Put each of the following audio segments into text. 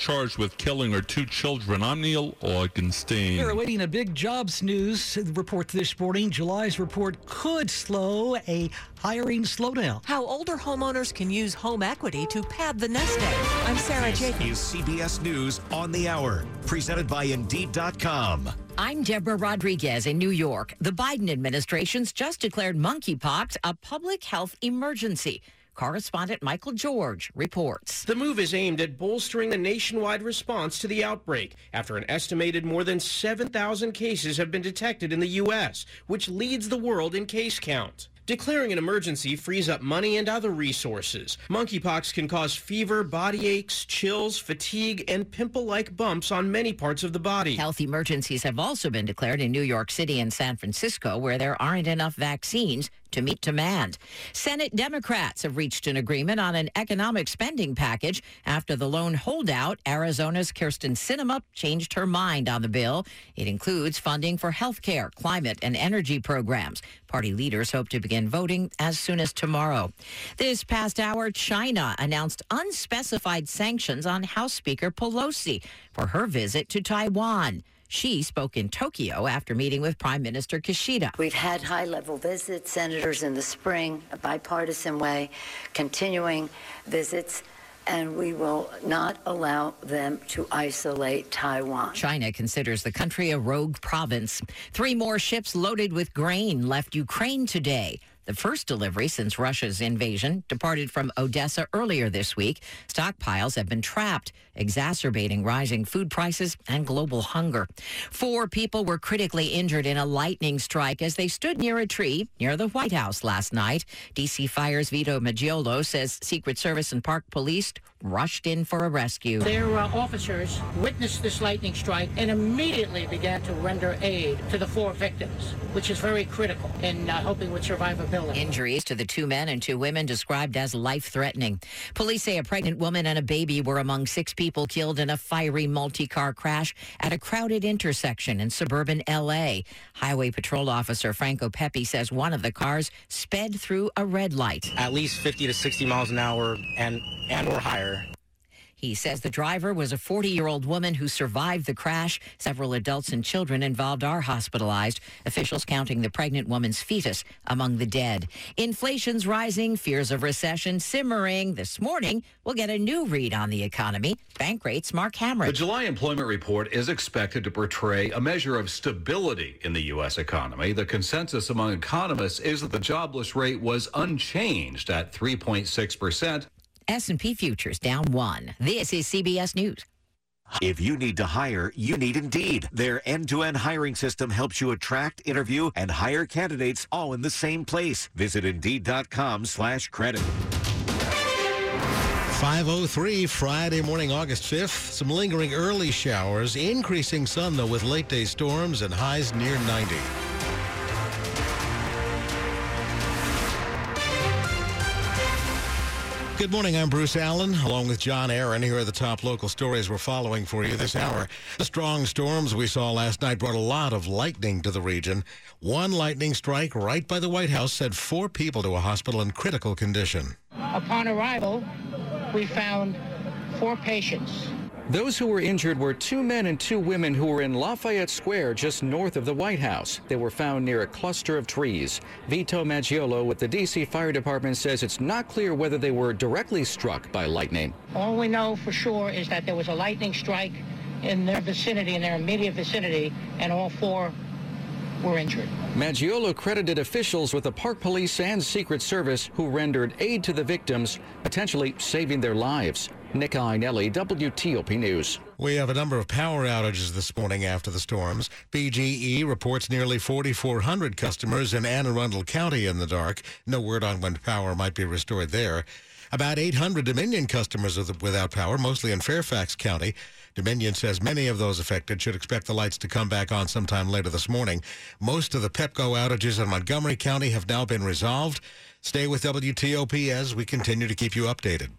charged with killing her two children. I'm Neil Augenstein. We're awaiting a big jobs news report this morning. July's report could slow a hiring slowdown. How older homeowners can use home equity to pad the nest egg. I'm Sarah Jacobs. Is CBS News on the hour, presented by Indeed.com. I'm Deborah Rodriguez in New York. The Biden administration's just declared monkeypox a public health emergency. Correspondent Michael George reports. The move is aimed at bolstering the nationwide response to the outbreak after an estimated more than 7,000 cases have been detected in the U.S., which leads the world in case count. Declaring an emergency frees up money and other resources. Monkeypox can cause fever, body aches, chills, fatigue, and pimple-like bumps on many parts of the body. Health emergencies have also been declared in New York City and San Francisco where there aren't enough vaccines to meet demand. Senate Democrats have reached an agreement on an economic spending package after the lone holdout, Arizona's Kyrsten Sinema, changed her mind on the bill. It includes funding for health care, climate, and energy programs. Party leaders hope to begin voting as soon as tomorrow. This past hour, China announced unspecified sanctions on House Speaker Pelosi for her visit to Taiwan. She spoke in Tokyo after meeting with Prime Minister Kishida. We've had high level visits, senators in the spring, a bipartisan way, continuing visits and we will not allow them to isolate Taiwan. China considers the country a rogue province. Three more ships loaded with grain left Ukraine today. The first delivery since Russia's invasion departed from Odessa earlier this week. Stockpiles have been trapped, exacerbating rising food prices and global hunger. Four people were critically injured in a lightning strike as they stood near a tree near the White House last night. DC Fire's Vito Maggiolo says Secret Service and Park Police rushed in for a rescue. Their uh, officers witnessed this lightning strike and immediately began to render aid to the four victims, which is very critical in uh, helping with survivability. Injuries to the two men and two women described as life threatening. Police say a pregnant woman and a baby were among six people killed in a fiery multi car crash at a crowded intersection in suburban L.A. Highway Patrol Officer Franco Pepe says one of the cars sped through a red light. At least 50 to 60 miles an hour and, and or higher he says the driver was a 40 year old woman who survived the crash. Several adults and children involved are hospitalized, officials counting the pregnant woman's fetus among the dead. Inflation's rising, fears of recession simmering. This morning, we'll get a new read on the economy. Bankrate's, Mark Hamrick. The July employment report is expected to portray a measure of stability in the U.S. economy. The consensus among economists is that the jobless rate was unchanged at 3.6 percent. S&P futures down 1. This is CBS News. If you need to hire, you need Indeed. Their end-to-end hiring system helps you attract, interview, and hire candidates all in the same place. Visit Indeed.com slash credit. 503 Friday morning, August 5th. Some lingering early showers, increasing sun, though, with late day storms and highs near 90. Good morning. I'm Bruce Alan, along with John Aaroe. Here are the top local stories we're following for you this hour. The strong storms we saw last night brought a lot of lightning to the region. One lightning strike right by the White House sent four people to a hospital in critical condition. Upon arrival, we found four patients those who were injured were two men and two women who were in Lafayette Square just north of the White House. They were found near a cluster of trees. Vito Maggiolo with the D.C. Fire Department says it's not clear whether they were directly struck by lightning. All we know for sure is that there was a lightning strike in their vicinity, in their immediate vicinity, and all four were injured. Maggiolo credited officials with the Park Police and Secret Service who rendered aid to the victims, potentially saving their lives. Nick Iannelli, WTOP News. We have a number of power outages this morning after the storms. BGE reports nearly 4,400 customers in Anne Arundel County in the dark. No word on when power might be restored there. About 800 Dominion customers are without power, mostly in Fairfax County. Dominion says many of those affected should expect the lights to come back on sometime later this morning. Most of the PEPCO outages in Montgomery County have now been resolved. Stay with WTOP as we continue to keep you updated.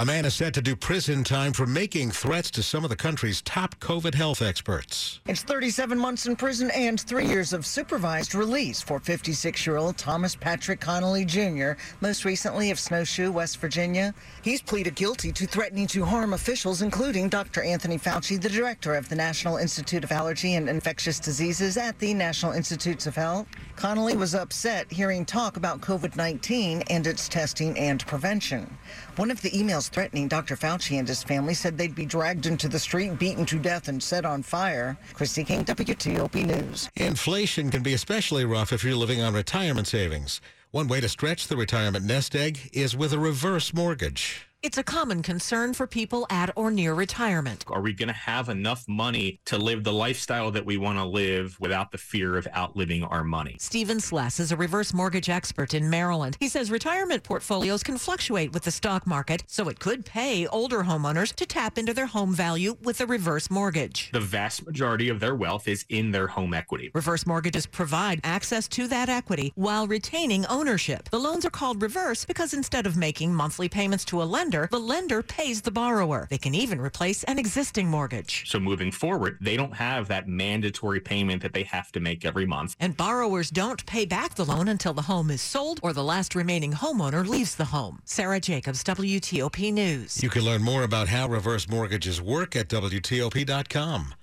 A man is set to do prison time for making threats to some of the country's top COVID health experts. It's 37 months in prison and three years of supervised release for 56 year old Thomas Patrick Connolly Jr., most recently of Snowshoe, West Virginia. He's pleaded guilty to threatening to harm officials, including Dr. Anthony Fauci, the director of the National Institute of Allergy and Infectious Diseases at the National Institutes of Health. Connolly was upset hearing talk about COVID 19 and its testing and prevention. One of the emails threatening Dr. Fauci and his family said they'd be dragged into the street, beaten to death, and set on fire. Christy King, WTOP News. Inflation can be especially rough if you're living on retirement savings. One way to stretch the retirement nest egg is with a reverse mortgage. It's a common concern for people at or near retirement. Are we going to have enough money to live the lifestyle that we want to live without the fear of outliving our money? Stephen Sless is a reverse mortgage expert in Maryland. He says retirement portfolios can fluctuate with the stock market, so it could pay older homeowners to tap into their home value with a reverse mortgage. The vast majority of their wealth is in their home equity. Reverse mortgages provide access to that equity while retaining ownership. The loans are called reverse because instead of making monthly payments to a lender, lender, the lender pays the borrower. They can even replace an existing mortgage. So moving forward, they don't have that mandatory payment that they have to make every month. And borrowers don't pay back the loan until the home is sold or the last remaining homeowner leaves the home. Sarah Jacobs, WTOP News. You can learn more about how reverse mortgages work at WTOP.com.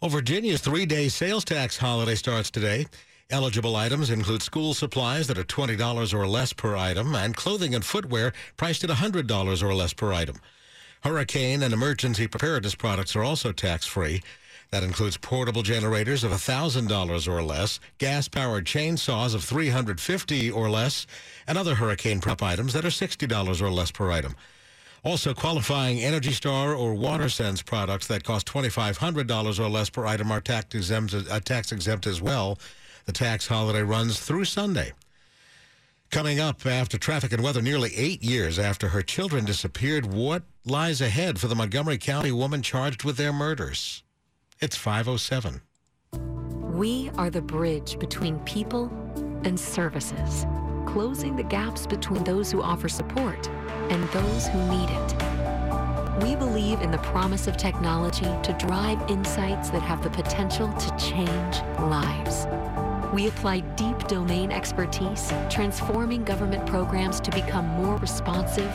Well, Virginia's three-day sales tax holiday starts today. Eligible items include school supplies that are $20 or less per item and clothing and footwear priced at $100 or less per item. Hurricane and emergency preparedness products are also tax-free. That includes portable generators of $1,000 or less, gas-powered chainsaws of 350 or less, and other hurricane prep items that are $60 or less per item. Also, qualifying Energy Star or WaterSense products that cost $2,500 or less per item are tax exempt, uh, tax exempt as well. The tax holiday runs through Sunday. Coming up after traffic and weather, nearly eight years after her children disappeared, what lies ahead for the Montgomery County woman charged with their murders? It's 507. We are the bridge between people and services, closing the gaps between those who offer support and those who need it. We believe in the promise of technology to drive insights that have the potential to change lives. We apply deep domain expertise, transforming government programs to become more responsive,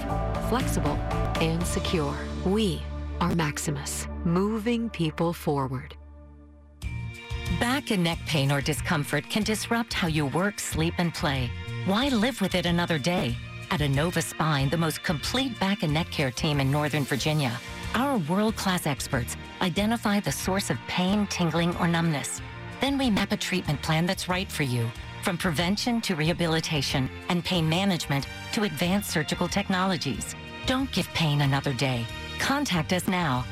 flexible, and secure. We are Maximus, moving people forward. Back and neck pain or discomfort can disrupt how you work, sleep, and play. Why live with it another day? At Inova Spine, the most complete back and neck care team in Northern Virginia, our world-class experts identify the source of pain, tingling, or numbness then we map a treatment plan that's right for you, from prevention to rehabilitation and pain management to advanced surgical technologies. Don't give pain another day. Contact us now